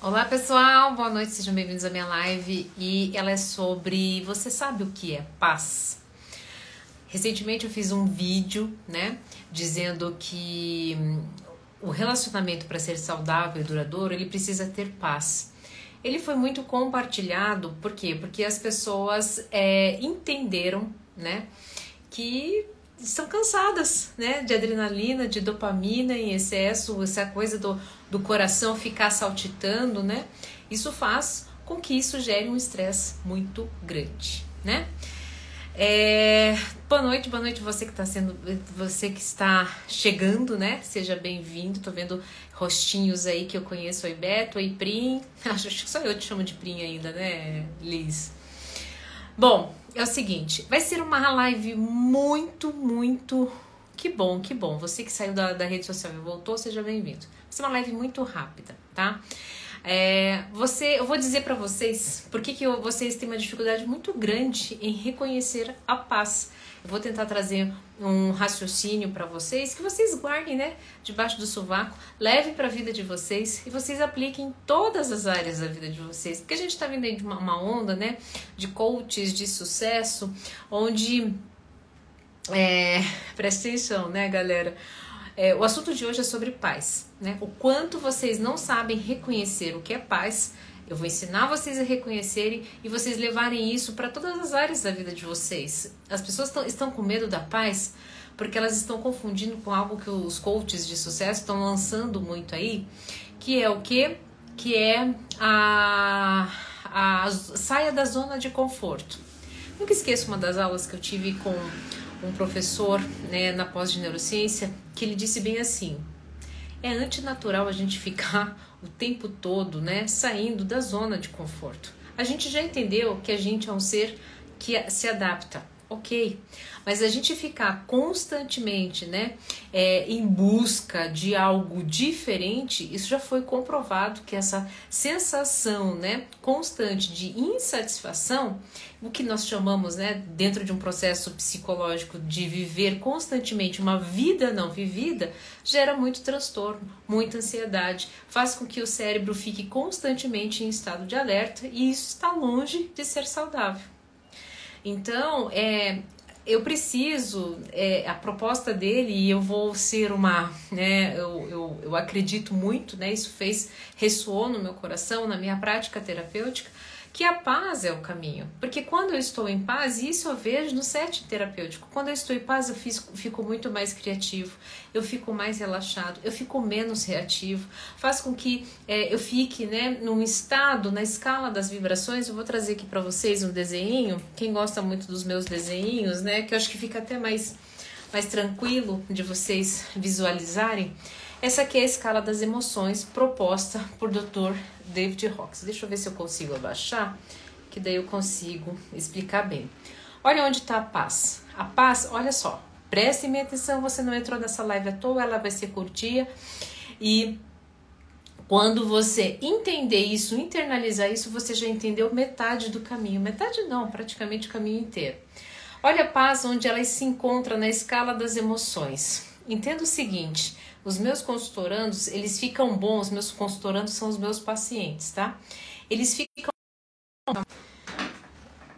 Olá pessoal, boa noite, sejam bem-vindos à minha live e ela é sobre você sabe o que é paz? Recentemente eu fiz um vídeo, né, dizendo que hum, o relacionamento para ser saudável e duradouro ele precisa ter paz. Ele foi muito compartilhado, por quê? Porque as pessoas é, entenderam, né, que estão cansadas, né, de adrenalina, de dopamina em excesso, essa coisa do do coração ficar saltitando, né? Isso faz com que isso gere um estresse muito grande, né? É, boa noite, boa noite você que está sendo, você que está chegando, né? Seja bem-vindo. Tô vendo rostinhos aí que eu conheço, oi Beto, oi Prim. Acho, que só eu te chamo de Prim ainda, né, Liz? Bom, é o seguinte, vai ser uma live muito, muito que bom, que bom. Você que saiu da, da rede social e voltou, seja bem-vindo. Vai ser uma live muito rápida, tá? É, você, eu vou dizer para vocês por que, que vocês têm uma dificuldade muito grande em reconhecer a paz. Eu vou tentar trazer um raciocínio para vocês que vocês guardem, né, debaixo do sovaco, levem para a vida de vocês e vocês apliquem em todas as áreas da vida de vocês, porque a gente está vindo aí de uma, uma onda, né, de coaches de sucesso, onde é, presta atenção, né, galera? É, o assunto de hoje é sobre paz, né? O quanto vocês não sabem reconhecer o que é paz. Eu vou ensinar vocês a reconhecerem e vocês levarem isso para todas as áreas da vida de vocês. As pessoas tão, estão com medo da paz porque elas estão confundindo com algo que os coaches de sucesso estão lançando muito aí, que é o que? Que é a, a saia da zona de conforto. Nunca esqueço uma das aulas que eu tive com um professor né, na pós de neurociência que ele disse bem assim: é antinatural a gente ficar o tempo todo né, saindo da zona de conforto. A gente já entendeu que a gente é um ser que se adapta ok. Mas a gente ficar constantemente, né, é, em busca de algo diferente, isso já foi comprovado que essa sensação, né, constante de insatisfação, o que nós chamamos, né, dentro de um processo psicológico de viver constantemente uma vida não vivida, gera muito transtorno, muita ansiedade, faz com que o cérebro fique constantemente em estado de alerta e isso está longe de ser saudável. Então, é, eu preciso, é, a proposta dele, e eu vou ser uma, né, eu, eu, eu acredito muito, né, isso fez, ressoou no meu coração, na minha prática terapêutica, que a paz é o caminho. Porque quando eu estou em paz, isso eu vejo no set terapêutico, quando eu estou em paz, eu fico muito mais criativo, eu fico mais relaxado, eu fico menos reativo, faz com que é, eu fique né, num estado, na escala das vibrações. Eu vou trazer aqui para vocês um desenho. Quem gosta muito dos meus desenhos, né, que eu acho que fica até mais, mais tranquilo de vocês visualizarem. Essa aqui é a escala das emoções proposta por Dr. David Hawkes. Deixa eu ver se eu consigo abaixar, que daí eu consigo explicar bem. Olha onde está a paz. A paz, olha só, prestem atenção, você não entrou nessa live à toa, ela vai ser curtinha. E quando você entender isso, internalizar isso, você já entendeu metade do caminho. Metade não, praticamente o caminho inteiro. Olha a paz onde ela se encontra na escala das emoções. Entenda o seguinte, os meus consultorandos, eles ficam bons, meus consultorandos são os meus pacientes, tá? Eles ficam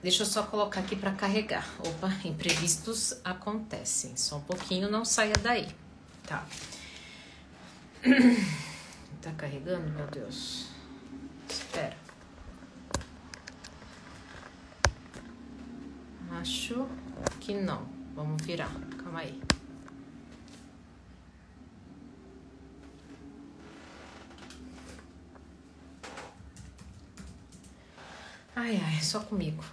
Deixa eu só colocar aqui para carregar. Opa, imprevistos acontecem. Só um pouquinho, não saia daí, tá? Tá carregando, meu Deus. Espera. Acho que não. Vamos virar. Calma aí. Ai, ai, só comigo.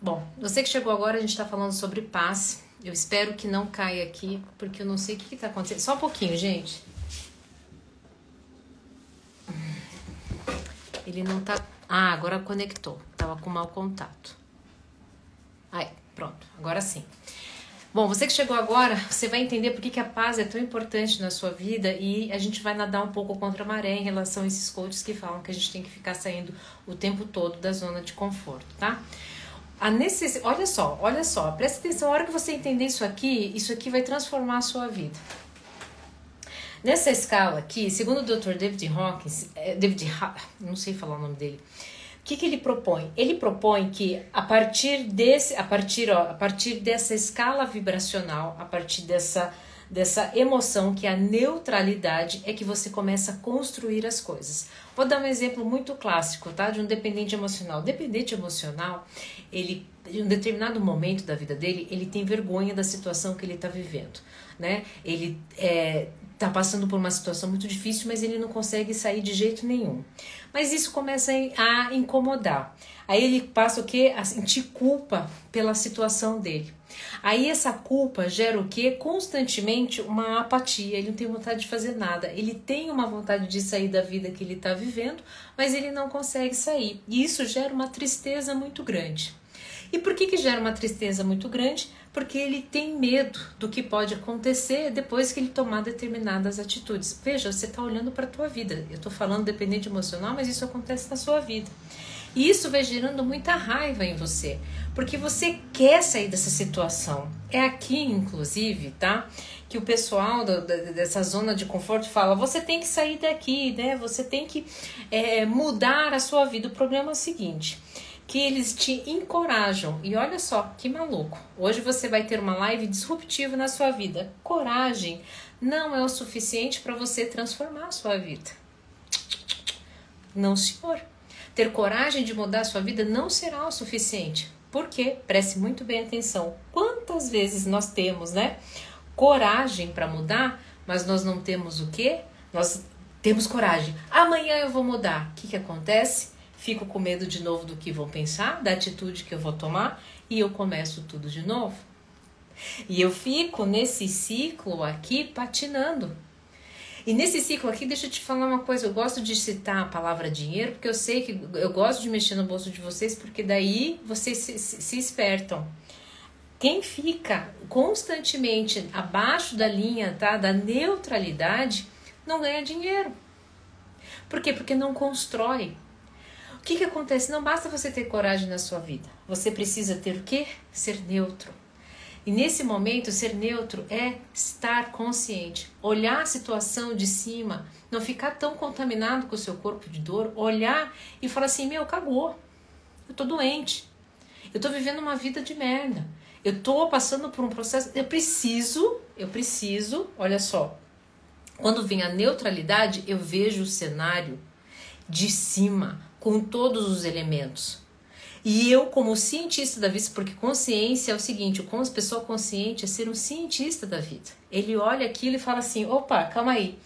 Bom, você que chegou agora, a gente está falando sobre paz. Eu espero que não caia aqui, porque eu não sei o que está acontecendo. Só um pouquinho, gente. Ele não tá. Ah, agora conectou. Tava com mau contato. Aí, pronto. Agora sim. Bom, você que chegou agora, você vai entender por que, a paz é tão importante na sua vida e a gente vai nadar um pouco contra a maré em relação a esses coaches que falam que a gente tem que ficar saindo o tempo todo da zona de conforto, tá? A necess... Olha só, olha só, presta atenção, a hora que você entender isso aqui, isso aqui vai transformar a sua vida. Nessa escala aqui, segundo o Dr. David Hawkins, é, David, ha não sei falar o nome dele, que, que ele propõe? Ele propõe que a partir desse, a partir, ó, a partir dessa escala vibracional, a partir dessa dessa emoção que é a neutralidade é que você começa a construir as coisas. Vou dar um exemplo muito clássico, tá? De um dependente emocional. O dependente emocional, ele em um determinado momento da vida dele, ele tem vergonha da situação que ele está vivendo, né? Ele é, tá passando por uma situação muito difícil, mas ele não consegue sair de jeito nenhum. Mas isso começa a incomodar. Aí ele passa o quê? A sentir culpa pela situação dele. Aí essa culpa gera o quê? Constantemente uma apatia, ele não tem vontade de fazer nada. Ele tem uma vontade de sair da vida que ele está vivendo, mas ele não consegue sair. E isso gera uma tristeza muito grande. E por que, que gera uma tristeza muito grande? Porque ele tem medo do que pode acontecer depois que ele tomar determinadas atitudes. Veja, você está olhando para a tua vida. Eu estou falando dependente emocional, mas isso acontece na sua vida. E isso vai gerando muita raiva em você, porque você quer sair dessa situação. É aqui, inclusive, tá? Que o pessoal do, dessa zona de conforto fala: você tem que sair daqui, né? Você tem que é, mudar a sua vida. O problema é o seguinte: que eles te encorajam. E olha só que maluco. Hoje você vai ter uma live disruptiva na sua vida. Coragem não é o suficiente para você transformar a sua vida. Não, senhor. Ter coragem de mudar a sua vida não será o suficiente. Por quê? Preste muito bem atenção. Quantas vezes nós temos, né? Coragem para mudar, mas nós não temos o quê? Nós temos coragem. Amanhã eu vou mudar. O que, que acontece? Fico com medo de novo do que vão pensar, da atitude que eu vou tomar e eu começo tudo de novo. E eu fico nesse ciclo aqui patinando. E nesse ciclo aqui, deixa eu te falar uma coisa. Eu gosto de citar a palavra dinheiro, porque eu sei que eu gosto de mexer no bolso de vocês, porque daí vocês se, se, se espertam. Quem fica constantemente abaixo da linha tá, da neutralidade não ganha dinheiro. Por quê? Porque não constrói. Que, que acontece? Não basta você ter coragem na sua vida. Você precisa ter o quê? Ser neutro. E nesse momento, ser neutro é estar consciente, olhar a situação de cima, não ficar tão contaminado com o seu corpo de dor, olhar e falar assim: meu, cagou, eu tô doente, eu tô vivendo uma vida de merda, eu tô passando por um processo, eu preciso, eu preciso, olha só, quando vem a neutralidade, eu vejo o cenário de cima, com todos os elementos. E eu, como cientista da vida, porque consciência é o seguinte: o pessoa consciente é ser um cientista da vida. Ele olha aquilo e fala assim: opa, calma aí.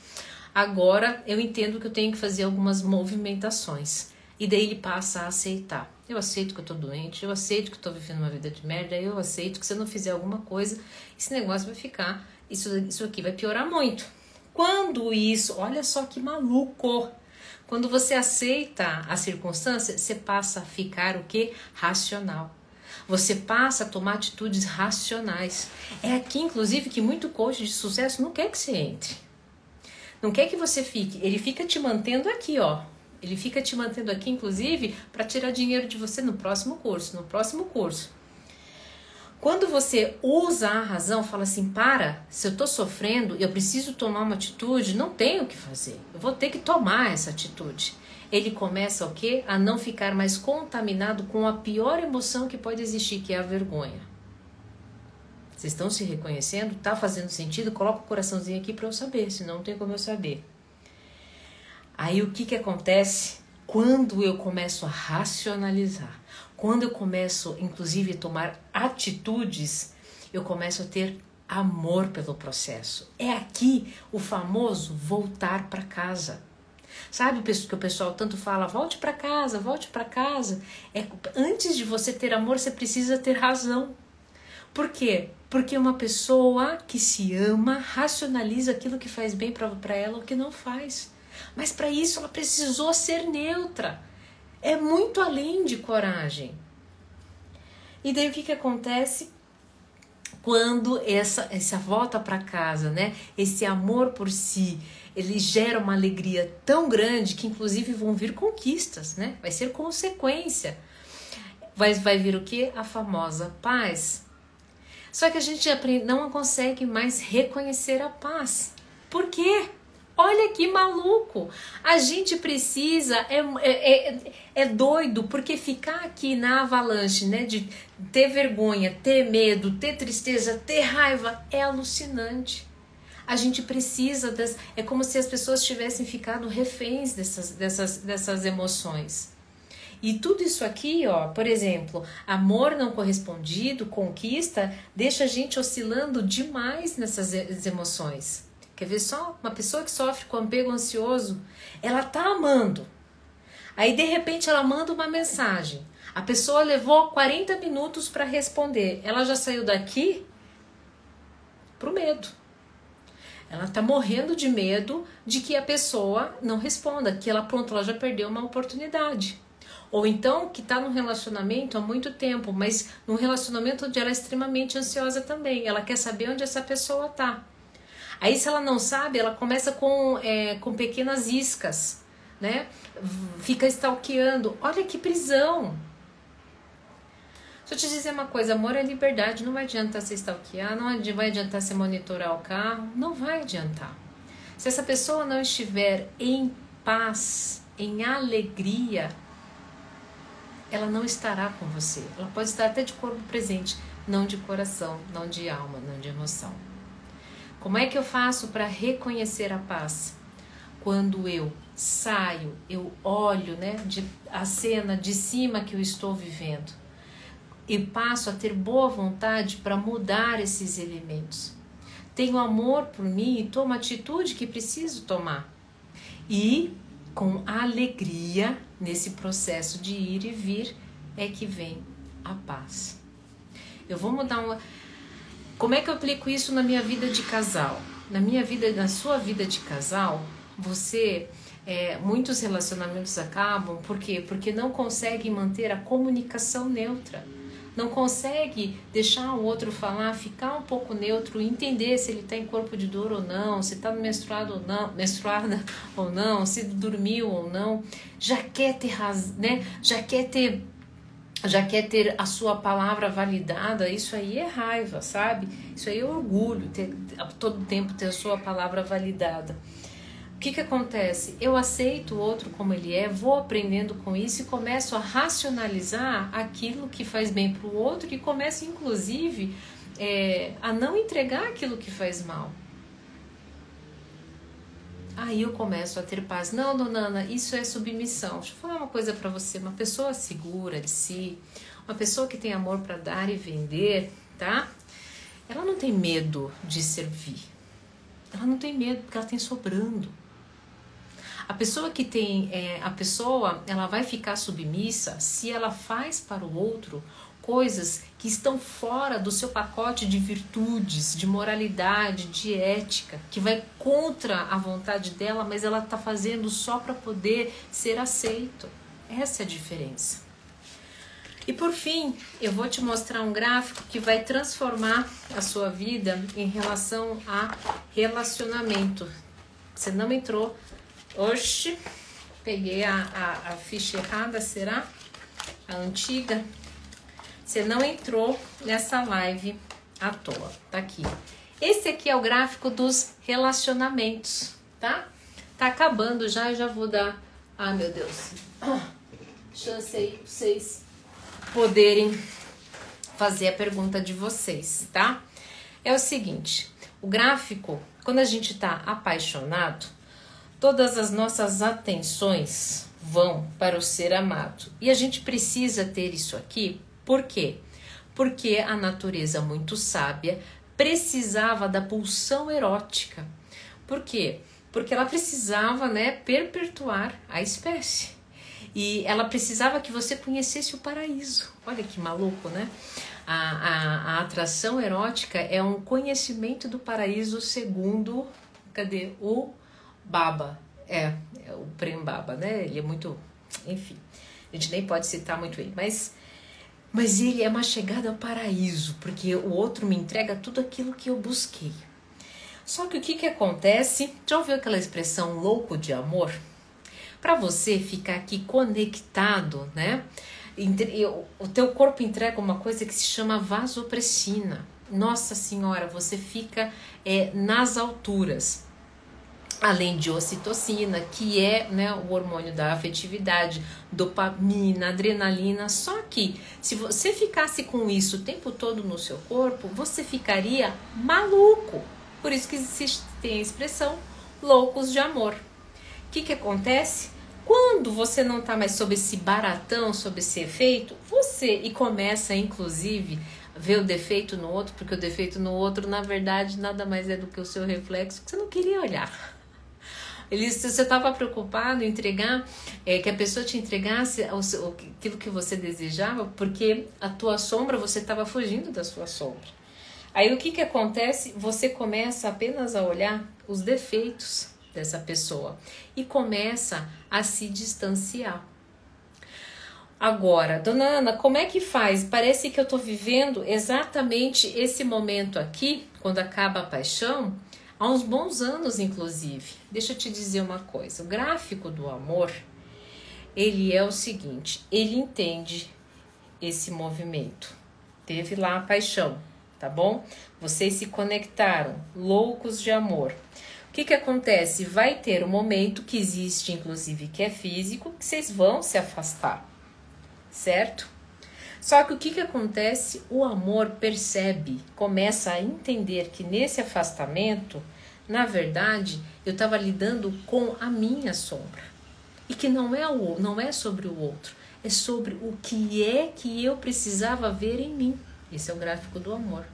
Agora eu entendo que eu tenho que fazer algumas movimentações. E daí ele passa a aceitar. Eu aceito que eu tô doente, eu aceito que eu tô vivendo uma vida de merda, eu aceito que se eu não fizer alguma coisa, esse negócio vai ficar, isso, isso aqui vai piorar muito. Quando isso, olha só que maluco! Quando você aceita a circunstância, você passa a ficar o que? Racional. Você passa a tomar atitudes racionais. É aqui, inclusive, que muito coach de sucesso não quer que você entre. Não quer que você fique. Ele fica te mantendo aqui, ó. Ele fica te mantendo aqui, inclusive, para tirar dinheiro de você no próximo curso. No próximo curso. Quando você usa a razão, fala assim: para, se eu estou sofrendo, eu preciso tomar uma atitude, não tenho o que fazer, eu vou ter que tomar essa atitude. Ele começa o quê? A não ficar mais contaminado com a pior emoção que pode existir, que é a vergonha. Vocês estão se reconhecendo? Tá fazendo sentido? Coloca o coraçãozinho aqui para eu saber, senão não tem como eu saber. Aí o que, que acontece? Quando eu começo a racionalizar, quando eu começo, inclusive, a tomar atitudes, eu começo a ter amor pelo processo. É aqui o famoso voltar para casa. Sabe que o pessoal tanto fala, volte para casa, volte para casa. É, antes de você ter amor, você precisa ter razão. Por quê? Porque uma pessoa que se ama racionaliza aquilo que faz bem para ela ou que não faz. Mas para isso ela precisou ser neutra é muito além de coragem. E daí o que, que acontece? Quando essa, essa volta para casa, né? Esse amor por si, ele gera uma alegria tão grande que inclusive vão vir conquistas, né? Vai ser consequência. Vai, vai vir o que? A famosa paz. Só que a gente não consegue mais reconhecer a paz. Por quê? Olha que maluco! A gente precisa, é, é, é, é, doido, porque ficar aqui na avalanche, né, de ter vergonha, ter medo, ter tristeza, ter raiva, é alucinante. A gente precisa, das, é como se as pessoas tivessem ficado reféns dessas, dessas, dessas emoções. E tudo isso aqui, ó, por exemplo, amor não correspondido, conquista, deixa a gente oscilando demais nessas emoções. Quer ver só? Uma pessoa que sofre com apego ansioso, ela tá amando. Aí de repente ela manda uma mensagem. A pessoa levou 40 minutos para responder. Ela já saiu daqui pro medo. Ela tá morrendo de medo de que a pessoa não responda, que ela pronto, ela já perdeu uma oportunidade. Ou então que está num relacionamento há muito tempo, mas num relacionamento onde ela é extremamente ansiosa também. Ela quer saber onde essa pessoa tá. Aí, se ela não sabe, ela começa com, é, com pequenas iscas, né? Fica stalkeando. Olha que prisão! Deixa eu te dizer uma coisa: amor é liberdade. Não vai adiantar se stalkear, não vai adiantar se monitorar o carro, não vai adiantar. Se essa pessoa não estiver em paz, em alegria, ela não estará com você. Ela pode estar até de corpo presente, não de coração, não de alma, não de emoção. Como é que eu faço para reconhecer a paz? Quando eu saio, eu olho, né, de, a cena de cima que eu estou vivendo e passo a ter boa vontade para mudar esses elementos. Tenho amor por mim e tomo a atitude que preciso tomar. E com alegria nesse processo de ir e vir é que vem a paz. Eu vou mudar uma como é que eu aplico isso na minha vida de casal? Na minha vida, na sua vida de casal, você é, muitos relacionamentos acabam por quê? Porque não consegue manter a comunicação neutra. Não consegue deixar o outro falar, ficar um pouco neutro, entender se ele está em corpo de dor ou não, se está menstruado ou não, menstruada ou não, se dormiu ou não. Já quer ter razão, né? Já quer ter já quer ter a sua palavra validada, isso aí é raiva, sabe? Isso aí é orgulho, ter, todo tempo ter a sua palavra validada. O que, que acontece? Eu aceito o outro como ele é, vou aprendendo com isso e começo a racionalizar aquilo que faz bem para o outro e começo, inclusive, é, a não entregar aquilo que faz mal. Aí eu começo a ter paz. Não, dona Ana, isso é submissão. Deixa eu falar uma coisa para você. Uma pessoa segura de si, uma pessoa que tem amor para dar e vender, tá? Ela não tem medo de servir. Ela não tem medo porque ela tem sobrando. A pessoa que tem, é, a pessoa, ela vai ficar submissa se ela faz para o outro coisas que estão fora do seu pacote de virtudes, de moralidade, de ética, que vai contra a vontade dela, mas ela está fazendo só para poder ser aceito. Essa é a diferença. E por fim, eu vou te mostrar um gráfico que vai transformar a sua vida em relação a relacionamento. Você não entrou. Oxe, peguei a, a, a ficha errada, será? A antiga. Você não entrou nessa live à toa. Tá aqui. Esse aqui é o gráfico dos relacionamentos, tá? Tá acabando já, eu já vou dar. Ai, meu Deus. Chance aí pra vocês poderem fazer a pergunta de vocês, tá? É o seguinte: o gráfico, quando a gente tá apaixonado, todas as nossas atenções vão para o ser amado. E a gente precisa ter isso aqui por quê? Porque a natureza muito sábia precisava da pulsão erótica. Por quê? Porque ela precisava, né, perpetuar a espécie. E ela precisava que você conhecesse o paraíso. Olha que maluco, né? A, a, a atração erótica é um conhecimento do paraíso segundo, cadê? O Baba. É, é o Prem Baba, né? Ele é muito. Enfim, a gente nem pode citar muito ele, mas mas ele é uma chegada ao paraíso, porque o outro me entrega tudo aquilo que eu busquei. Só que o que, que acontece? Já ouviu aquela expressão louco de amor? Para você ficar aqui conectado, né? O teu corpo entrega uma coisa que se chama vasopressina. Nossa Senhora, você fica é, nas alturas. Além de ocitocina, que é né, o hormônio da afetividade, dopamina, adrenalina. Só que se você ficasse com isso o tempo todo no seu corpo, você ficaria maluco. Por isso que existe tem a expressão loucos de amor. O que, que acontece? Quando você não está mais sob esse baratão, sob esse efeito, você e começa inclusive ver o defeito no outro, porque o defeito no outro, na verdade, nada mais é do que o seu reflexo que você não queria olhar. Se você estava preocupado em entregar, é, que a pessoa te entregasse o, aquilo que você desejava, porque a tua sombra, você estava fugindo da sua sombra. Aí o que, que acontece? Você começa apenas a olhar os defeitos dessa pessoa e começa a se distanciar. Agora, dona Ana, como é que faz? Parece que eu estou vivendo exatamente esse momento aqui, quando acaba a paixão, há uns bons anos, inclusive. Deixa eu te dizer uma coisa: o gráfico do amor, ele é o seguinte: ele entende esse movimento. Teve lá a paixão, tá bom? Vocês se conectaram, loucos de amor. O que, que acontece? Vai ter um momento que existe, inclusive, que é físico, que vocês vão se afastar, certo? Só que o que, que acontece? O amor percebe, começa a entender que nesse afastamento, na verdade, eu estava lidando com a minha sombra. E que não é, o, não é sobre o outro, é sobre o que é que eu precisava ver em mim. Esse é o gráfico do amor.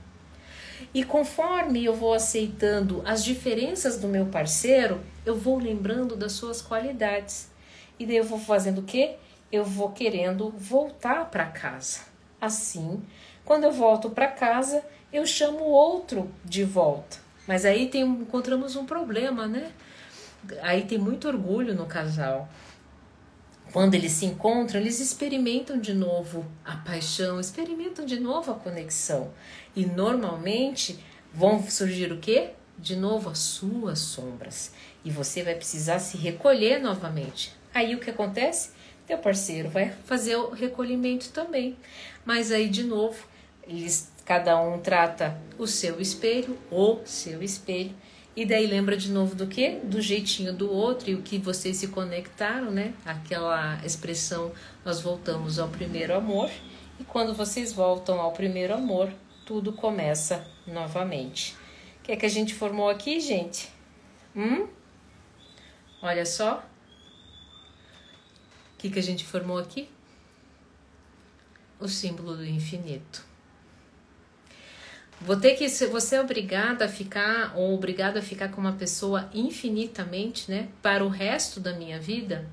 E conforme eu vou aceitando as diferenças do meu parceiro, eu vou lembrando das suas qualidades. E daí eu vou fazendo o quê? Eu vou querendo voltar para casa. Assim, quando eu volto para casa, eu chamo o outro de volta. Mas aí tem, encontramos um problema, né? Aí tem muito orgulho no casal. Quando eles se encontram, eles experimentam de novo a paixão, experimentam de novo a conexão. E normalmente vão surgir o quê? De novo as suas sombras. E você vai precisar se recolher novamente. Aí o que acontece? Teu parceiro vai fazer o recolhimento também. Mas aí de novo, eles cada um trata o seu espelho, o seu espelho, e daí lembra de novo do que? Do jeitinho do outro e o que vocês se conectaram, né? Aquela expressão, nós voltamos ao primeiro amor. E quando vocês voltam ao primeiro amor, tudo começa novamente. O que é que a gente formou aqui, gente? Hum? Olha só. Que, que a gente formou aqui? O símbolo do infinito. Vou ter que você é obrigada a ficar ou obrigado a ficar com uma pessoa infinitamente, né, para o resto da minha vida?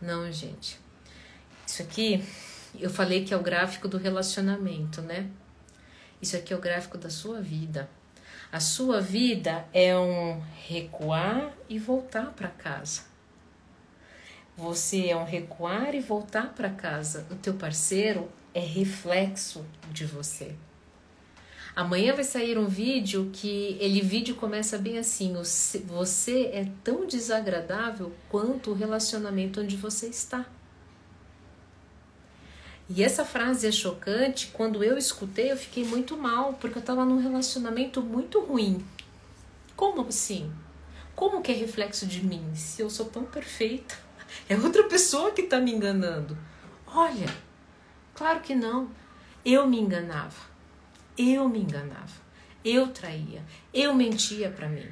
Não, gente. Isso aqui eu falei que é o gráfico do relacionamento, né? Isso aqui é o gráfico da sua vida. A sua vida é um recuar e voltar para casa. Você é um recuar e voltar para casa. O teu parceiro é reflexo de você. Amanhã vai sair um vídeo que ele vídeo começa bem assim: você é tão desagradável quanto o relacionamento onde você está. E essa frase é chocante. Quando eu escutei, eu fiquei muito mal, porque eu estava num relacionamento muito ruim. Como assim? Como que é reflexo de mim? Se eu sou tão perfeita, é outra pessoa que está me enganando. Olha, claro que não. Eu me enganava. Eu me enganava, eu traía, eu mentia para mim.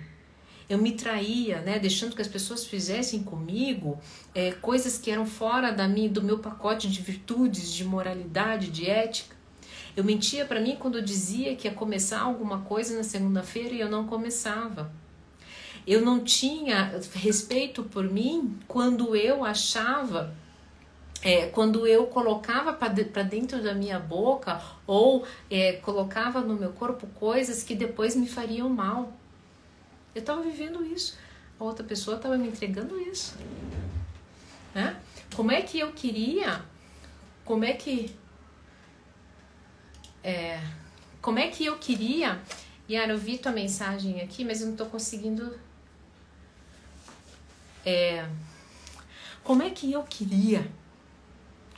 Eu me traía, né, deixando que as pessoas fizessem comigo é, coisas que eram fora da minha, do meu pacote de virtudes, de moralidade, de ética. Eu mentia para mim quando eu dizia que ia começar alguma coisa na segunda-feira e eu não começava. Eu não tinha respeito por mim quando eu achava é, quando eu colocava para dentro da minha boca ou é, colocava no meu corpo coisas que depois me fariam mal. Eu estava vivendo isso. A outra pessoa estava me entregando isso. Né? Como é que eu queria? Como é que. É, como é que eu queria. Yara, eu vi tua mensagem aqui, mas eu não estou conseguindo. É, como é que eu queria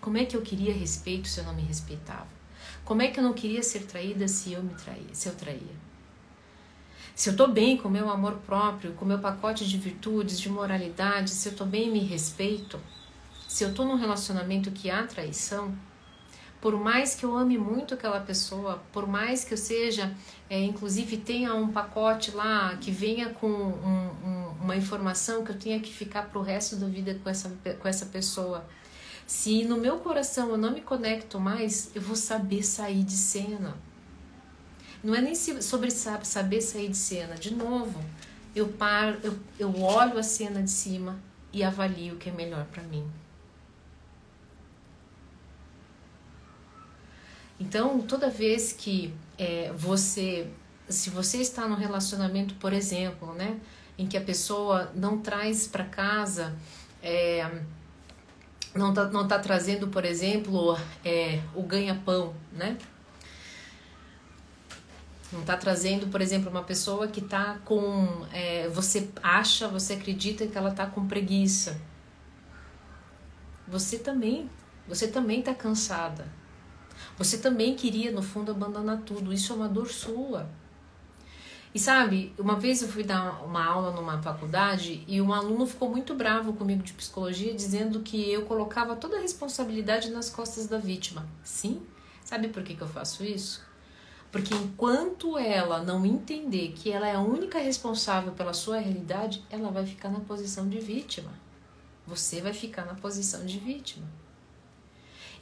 como é que eu queria respeito se eu não me respeitava? Como é que eu não queria ser traída se eu me traía, se eu traía? Se eu estou bem com meu amor próprio, com meu pacote de virtudes, de moralidade, se eu estou bem e me respeito, se eu estou num relacionamento que há traição, por mais que eu ame muito aquela pessoa, por mais que eu seja, é, inclusive tenha um pacote lá que venha com um, um, uma informação que eu tenha que ficar pro resto da vida com essa, com essa pessoa, se no meu coração eu não me conecto mais, eu vou saber sair de cena. Não é nem sobre saber sair de cena. De novo, eu paro, eu, eu olho a cena de cima e avalio o que é melhor para mim. Então, toda vez que é, você, se você está num relacionamento, por exemplo, né, em que a pessoa não traz para casa, é, não está não tá trazendo, por exemplo, é, o ganha-pão, né? Não está trazendo, por exemplo, uma pessoa que está com. É, você acha, você acredita que ela está com preguiça. Você também. Você também está cansada. Você também queria, no fundo, abandonar tudo. Isso é uma dor sua. E sabe, uma vez eu fui dar uma aula numa faculdade e um aluno ficou muito bravo comigo de psicologia, dizendo que eu colocava toda a responsabilidade nas costas da vítima. Sim? Sabe por que, que eu faço isso? Porque enquanto ela não entender que ela é a única responsável pela sua realidade, ela vai ficar na posição de vítima. Você vai ficar na posição de vítima.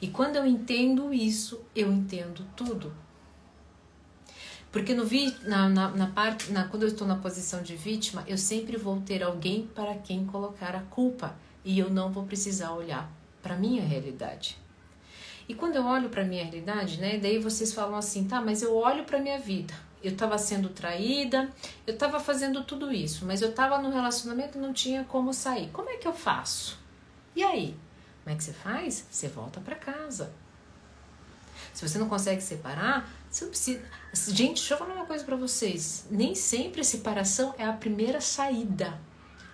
E quando eu entendo isso, eu entendo tudo. Porque no vi, na, na, na parte, na, quando eu estou na posição de vítima, eu sempre vou ter alguém para quem colocar a culpa e eu não vou precisar olhar para minha realidade. E quando eu olho para minha realidade, né, daí vocês falam assim, tá, mas eu olho para minha vida. Eu estava sendo traída, eu estava fazendo tudo isso, mas eu estava no relacionamento não tinha como sair. Como é que eu faço? E aí? Como é que você faz? Você volta para casa. Se você não consegue separar, você não precisa. Gente, deixa eu falar uma coisa para vocês. Nem sempre a separação é a primeira saída.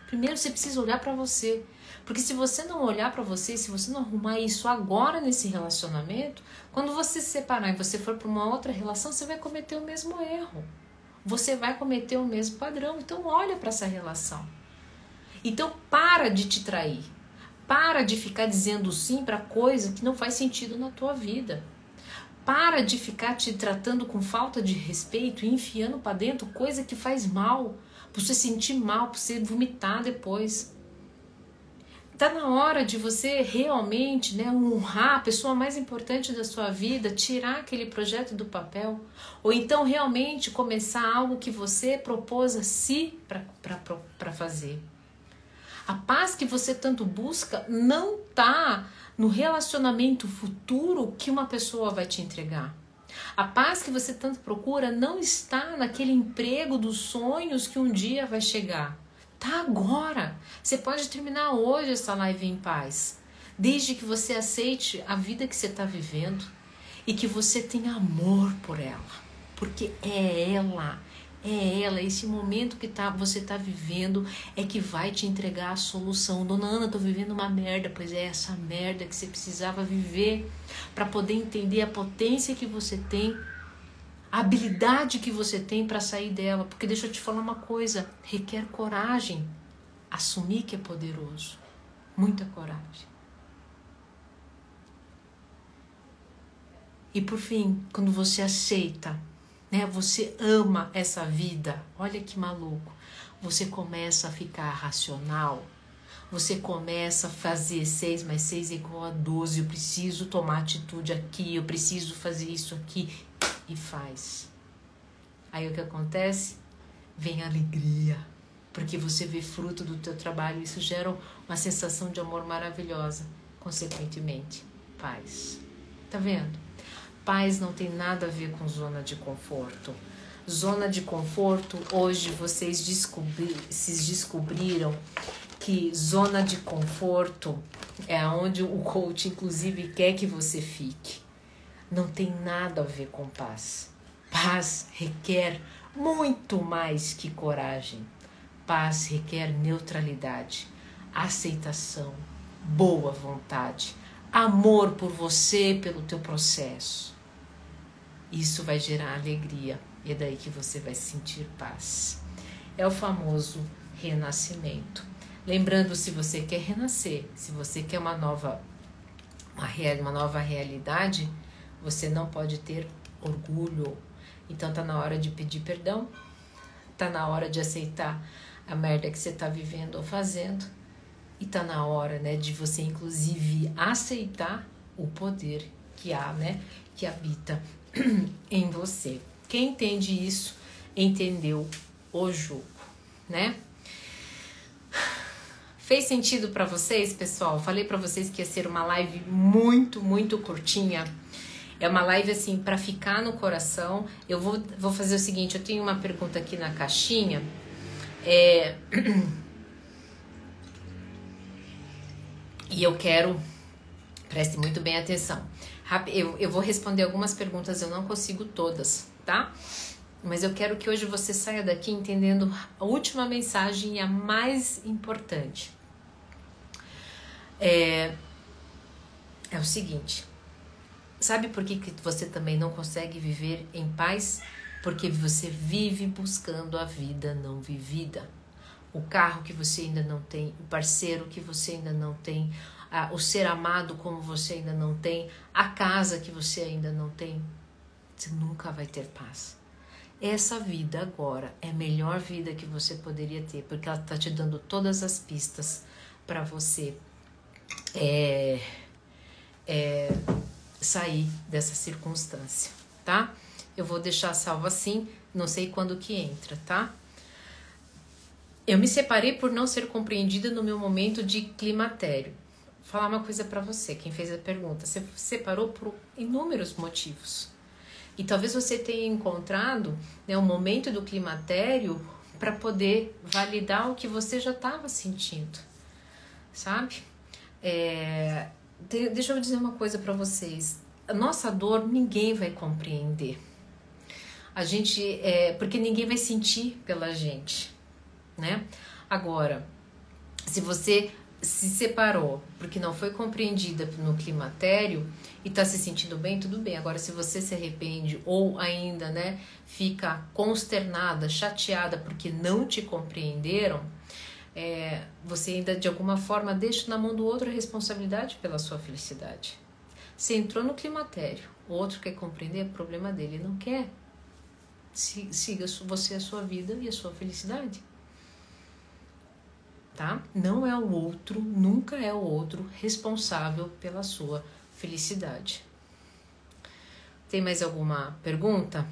Primeiro você precisa olhar para você. Porque se você não olhar para você, se você não arrumar isso agora nesse relacionamento, quando você se separar e você for para uma outra relação, você vai cometer o mesmo erro. Você vai cometer o mesmo padrão. Então olha para essa relação. Então para de te trair. Para de ficar dizendo sim para coisa que não faz sentido na tua vida. Para de ficar te tratando com falta de respeito e enfiando para dentro coisa que faz mal, para você sentir mal, para você vomitar depois. Tá na hora de você realmente né, honrar a pessoa mais importante da sua vida, tirar aquele projeto do papel, ou então realmente começar algo que você propôs a si para fazer. A paz que você tanto busca não está no relacionamento futuro que uma pessoa vai te entregar. A paz que você tanto procura não está naquele emprego dos sonhos que um dia vai chegar. Tá agora. Você pode terminar hoje essa live em paz, desde que você aceite a vida que você está vivendo e que você tenha amor por ela, porque é ela é ela, esse momento que tá, você está vivendo é que vai te entregar a solução. Dona Ana, tô vivendo uma merda, pois é essa merda que você precisava viver para poder entender a potência que você tem, a habilidade que você tem para sair dela. Porque deixa eu te falar uma coisa, requer coragem assumir que é poderoso. Muita coragem. E por fim, quando você aceita né? Você ama essa vida. Olha que maluco. Você começa a ficar racional. Você começa a fazer 6 mais 6 é igual a 12. Eu preciso tomar atitude aqui, eu preciso fazer isso aqui. E faz. Aí o que acontece? Vem alegria. Porque você vê fruto do teu trabalho. Isso gera uma sensação de amor maravilhosa. Consequentemente, paz. Tá vendo? Paz não tem nada a ver com zona de conforto. Zona de conforto, hoje vocês descobri, se descobriram que zona de conforto é onde o coach, inclusive, quer que você fique. Não tem nada a ver com paz. Paz requer muito mais que coragem. Paz requer neutralidade, aceitação, boa vontade, amor por você, pelo teu processo. Isso vai gerar alegria E é daí que você vai sentir paz. É o famoso renascimento. Lembrando, se você quer renascer, se você quer uma nova, uma, real, uma nova realidade, você não pode ter orgulho. Então tá na hora de pedir perdão, tá na hora de aceitar a merda que você tá vivendo ou fazendo, e tá na hora, né, de você inclusive aceitar o poder que há, né, que habita em você. Quem entende isso entendeu o jogo, né? Fez sentido para vocês, pessoal? Falei para vocês que ia ser uma live muito, muito curtinha. É uma live assim para ficar no coração. Eu vou, vou fazer o seguinte: eu tenho uma pergunta aqui na caixinha. É... E eu quero, preste muito bem atenção. Eu, eu vou responder algumas perguntas, eu não consigo todas, tá? Mas eu quero que hoje você saia daqui entendendo a última mensagem e a mais importante é, é o seguinte: sabe por que, que você também não consegue viver em paz? Porque você vive buscando a vida não vivida. O carro que você ainda não tem, o parceiro que você ainda não tem, o ser amado como você ainda não tem, a casa que você ainda não tem. Você nunca vai ter paz. Essa vida agora é a melhor vida que você poderia ter, porque ela está te dando todas as pistas para você é, é, sair dessa circunstância, tá? Eu vou deixar salvo assim, não sei quando que entra, tá? Eu me separei por não ser compreendida no meu momento de climatério. Vou falar uma coisa para você, quem fez a pergunta. Você se separou por inúmeros motivos. E talvez você tenha encontrado né, o momento do climatério para poder validar o que você já estava sentindo, sabe? É, deixa eu dizer uma coisa para vocês. A nossa dor ninguém vai compreender. A gente, é, porque ninguém vai sentir pela gente, né? Agora, se você se separou porque não foi compreendida no climatério e está se sentindo bem, tudo bem. Agora, se você se arrepende ou ainda, né, fica consternada, chateada porque não te compreenderam, é, você ainda de alguma forma deixa na mão do outro a responsabilidade pela sua felicidade. Você entrou no climatério, o outro quer compreender, é problema dele, ele não quer. Siga você a sua vida e a sua felicidade. Tá? Não é o outro, nunca é o outro responsável pela sua felicidade. Tem mais alguma pergunta?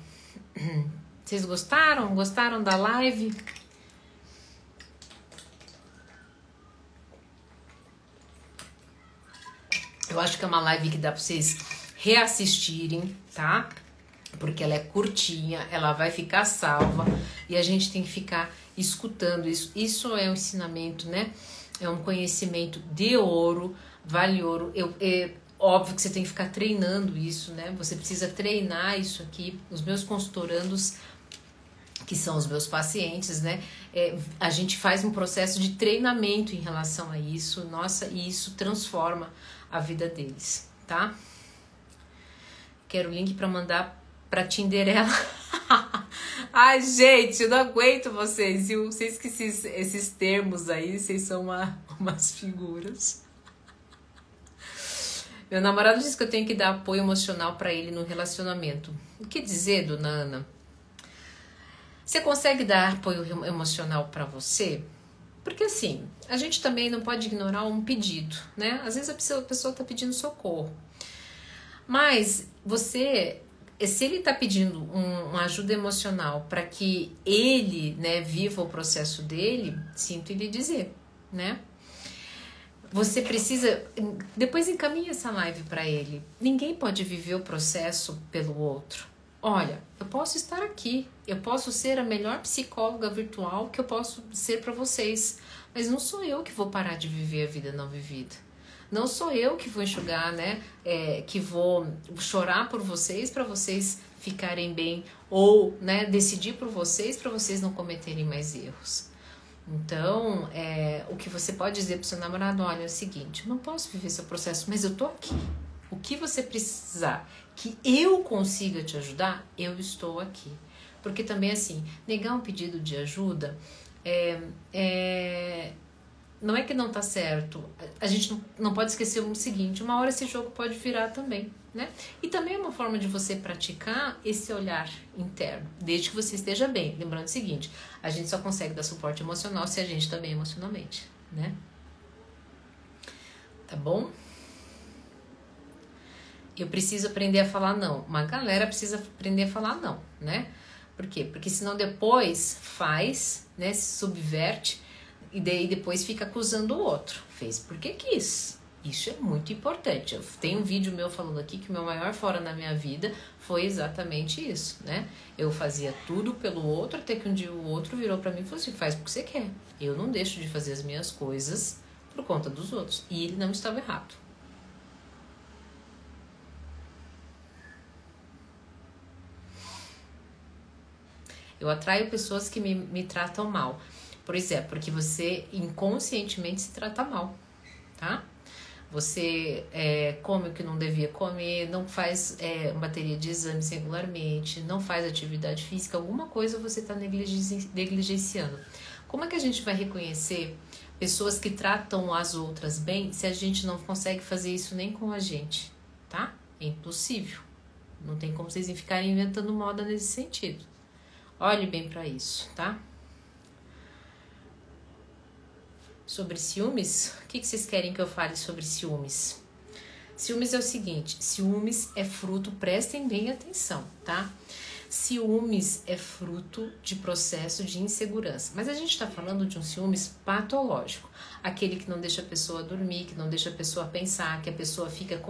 Vocês gostaram? Gostaram da live? Eu acho que é uma live que dá pra vocês reassistirem, tá? Porque ela é curtinha, ela vai ficar salva e a gente tem que ficar escutando isso. Isso é um ensinamento, né? É um conhecimento de ouro, vale ouro. Eu, é, óbvio que você tem que ficar treinando isso, né? Você precisa treinar isso aqui. Os meus consultorandos que são os meus pacientes, né? É, a gente faz um processo de treinamento em relação a isso, nossa, e isso transforma a vida deles, tá? Quero o link para mandar pra Tinderela. Ai, gente, eu não aguento vocês, viu? Vocês que esses, esses termos aí, vocês são uma, umas figuras. Meu namorado disse que eu tenho que dar apoio emocional para ele no relacionamento. O que dizer, dona Ana? Você consegue dar apoio emocional para você? Porque assim, a gente também não pode ignorar um pedido, né? Às vezes a pessoa, a pessoa tá pedindo socorro. Mas você, se ele tá pedindo um, uma ajuda emocional para que ele, né, viva o processo dele, sinto lhe dizer, né? Você precisa depois encaminha essa live para ele. Ninguém pode viver o processo pelo outro. Olha, eu posso estar aqui, eu posso ser a melhor psicóloga virtual que eu posso ser para vocês, mas não sou eu que vou parar de viver a vida não vivida. Não sou eu que vou enxugar, né? É, que vou chorar por vocês para vocês ficarem bem ou, né, decidir por vocês para vocês não cometerem mais erros. Então, é, o que você pode dizer para seu namorado, olha, é o seguinte, não posso viver seu processo, mas eu tô aqui. O que você precisar que eu consiga te ajudar, eu estou aqui. Porque também, assim, negar um pedido de ajuda é, é não é que não tá certo. A gente não pode esquecer o seguinte: uma hora esse jogo pode virar também, né? E também é uma forma de você praticar esse olhar interno, desde que você esteja bem. Lembrando o seguinte: a gente só consegue dar suporte emocional se a gente está bem emocionalmente, né? Tá bom? Eu preciso aprender a falar não. Uma galera precisa aprender a falar não, né? Por quê? Porque senão depois faz, né? Se subverte e daí depois fica acusando o outro. Fez porque quis. Isso é muito importante. Eu tenho um vídeo meu falando aqui que o meu maior fora na minha vida foi exatamente isso, né? Eu fazia tudo pelo outro até que um dia o outro virou para mim e falou assim: faz porque você quer. Eu não deixo de fazer as minhas coisas por conta dos outros. E ele não estava errado. Eu atraio pessoas que me, me tratam mal. Por exemplo, porque você inconscientemente se trata mal, tá? Você é, come o que não devia comer, não faz é, bateria de exames regularmente, não faz atividade física, alguma coisa você está negligenciando. Como é que a gente vai reconhecer pessoas que tratam as outras bem se a gente não consegue fazer isso nem com a gente, tá? É impossível. Não tem como vocês ficarem inventando moda nesse sentido. Olhe bem para isso, tá? Sobre ciúmes, o que, vocês querem que eu fale sobre ciúmes? Ciúmes é o seguinte: ciúmes é fruto, prestem bem atenção, tá? Ciúmes é fruto de processo de insegurança. Mas a gente está falando de um ciúmes patológico. Aquele que não deixa a pessoa dormir, que não deixa a pessoa pensar, que a pessoa fica,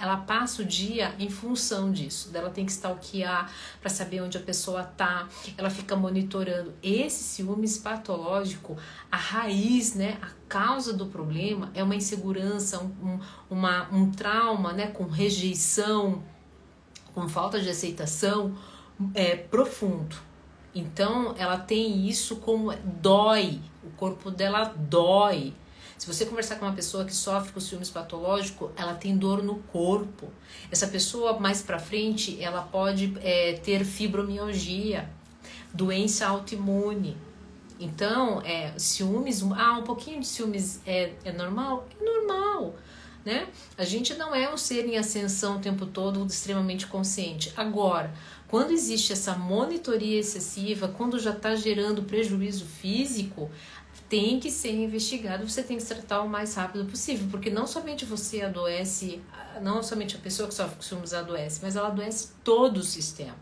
ela passa o dia em função disso. Ela tem que stalkear para saber onde a pessoa tá, ela fica monitorando. Esse ciúmes patológico, a raiz, né, a causa do problema é uma insegurança, um, uma, um trauma, né, com rejeição, com falta de aceitação é, profundo. Então, ela tem isso como dói, o corpo dela dói. Se você conversar com uma pessoa que sofre com ciúmes patológico, ela tem dor no corpo. Essa pessoa mais para frente, ela pode é, ter fibromialgia, doença autoimune. Então, é, ciúmes, ah, um pouquinho de ciúmes é, é normal? É normal né? A gente não é um ser em ascensão o tempo todo extremamente consciente. Agora, quando existe essa monitoria excessiva, quando já está gerando prejuízo físico, tem que ser investigado, você tem que se tratar o mais rápido possível, porque não somente você adoece, não somente a pessoa que sofre com ciúmes adoece, mas ela adoece todo o sistema.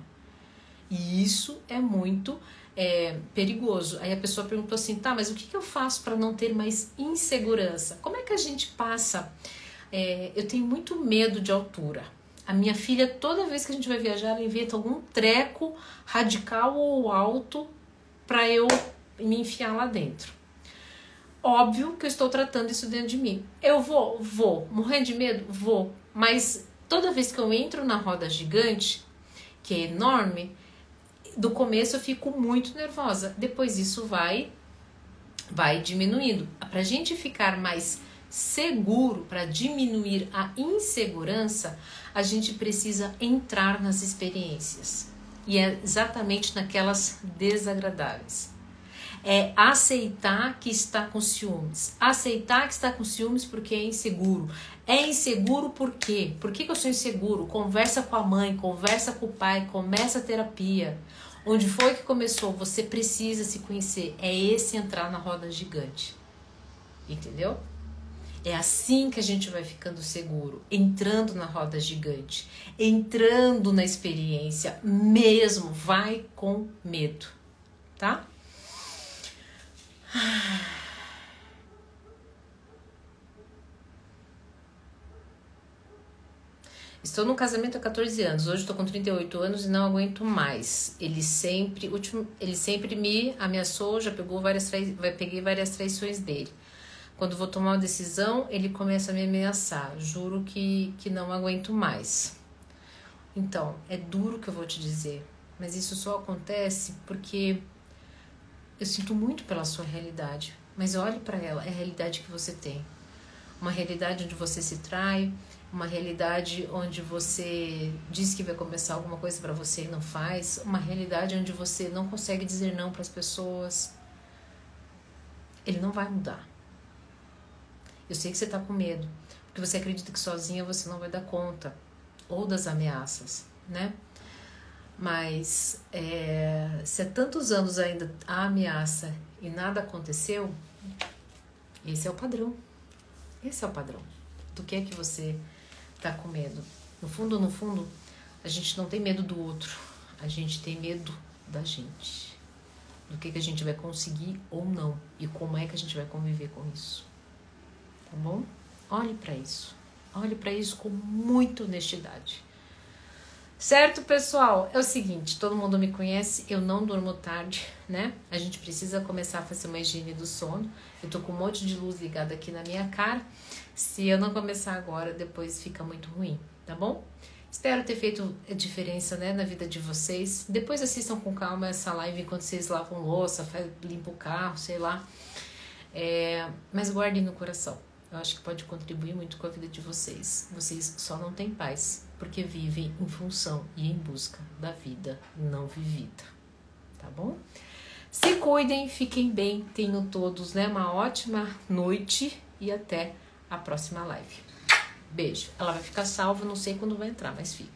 E isso é muito é, perigoso. Aí a pessoa perguntou assim: tá, mas o que, que eu faço para não ter mais insegurança? Como é que a gente passa? É, eu tenho muito medo de altura. A minha filha, toda vez que a gente vai viajar, ela inventa algum treco radical ou alto para eu me enfiar lá dentro. Óbvio que eu estou tratando isso dentro de mim. Eu vou, vou. Morrendo de medo? Vou. Mas toda vez que eu entro na roda gigante, que é enorme, do começo eu fico muito nervosa. Depois isso vai vai diminuindo. Para a gente ficar mais seguro, para diminuir a insegurança, a gente precisa entrar nas experiências. E é exatamente naquelas desagradáveis. É aceitar que está com ciúmes. Aceitar que está com ciúmes porque é inseguro. É inseguro por quê? Por que, que eu sou inseguro? Conversa com a mãe, conversa com o pai, começa a terapia. Onde foi que começou? Você precisa se conhecer. É esse entrar na roda gigante. Entendeu? É assim que a gente vai ficando seguro, entrando na roda gigante, entrando na experiência mesmo, vai com medo, tá? Estou no casamento há 14 anos. Hoje estou com 38 anos e não aguento mais. Ele sempre, último, ele sempre me ameaçou, já pegou várias, peguei várias traições dele. Quando vou tomar uma decisão, ele começa a me ameaçar. Juro que, que não aguento mais. Então, é duro que eu vou te dizer, mas isso só acontece porque eu sinto muito pela sua realidade. Mas olhe para ela, é a realidade que você tem. uma realidade onde você se trai, uma realidade onde você diz que vai começar alguma coisa para você e não faz, uma realidade onde você não consegue dizer não para as pessoas. Ele não vai mudar. Eu sei que você está com medo, porque você acredita que sozinha você não vai dar conta, ou das ameaças, né? Mas é, se há tantos anos ainda há ameaça e nada aconteceu, esse é o padrão. Esse é o padrão. Do que é que você está com medo? No fundo, no fundo, a gente não tem medo do outro, a gente tem medo da gente. Do que, que a gente vai conseguir ou não e como é que a gente vai conviver com isso. Tá bom? Olhe para isso. Olhe para isso com muita honestidade. Certo, pessoal? É o seguinte, todo mundo me conhece, eu não durmo tarde, né? A gente precisa começar a fazer uma higiene do sono. Eu tô com um monte de luz ligada aqui na minha cara. Se eu não começar agora, depois fica muito ruim, tá bom? Espero ter feito a diferença, né, na vida de vocês. Depois assistam com calma essa live enquanto vocês lavam louça, limpam o carro, sei lá. É, mas guardem no coração. Eu acho que pode contribuir muito com a vida de vocês. Vocês só não têm paz porque vivem em função e em busca da vida não vivida. Tá bom? Se cuidem, fiquem bem, tenham todos né, uma ótima noite e até a próxima live. Beijo. Ela vai ficar salva, não sei quando vai entrar, mas fica.